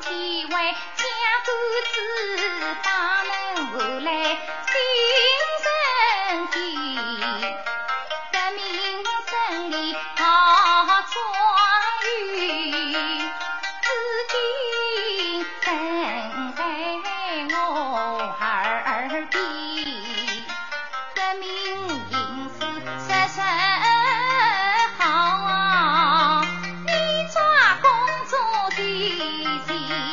天。心。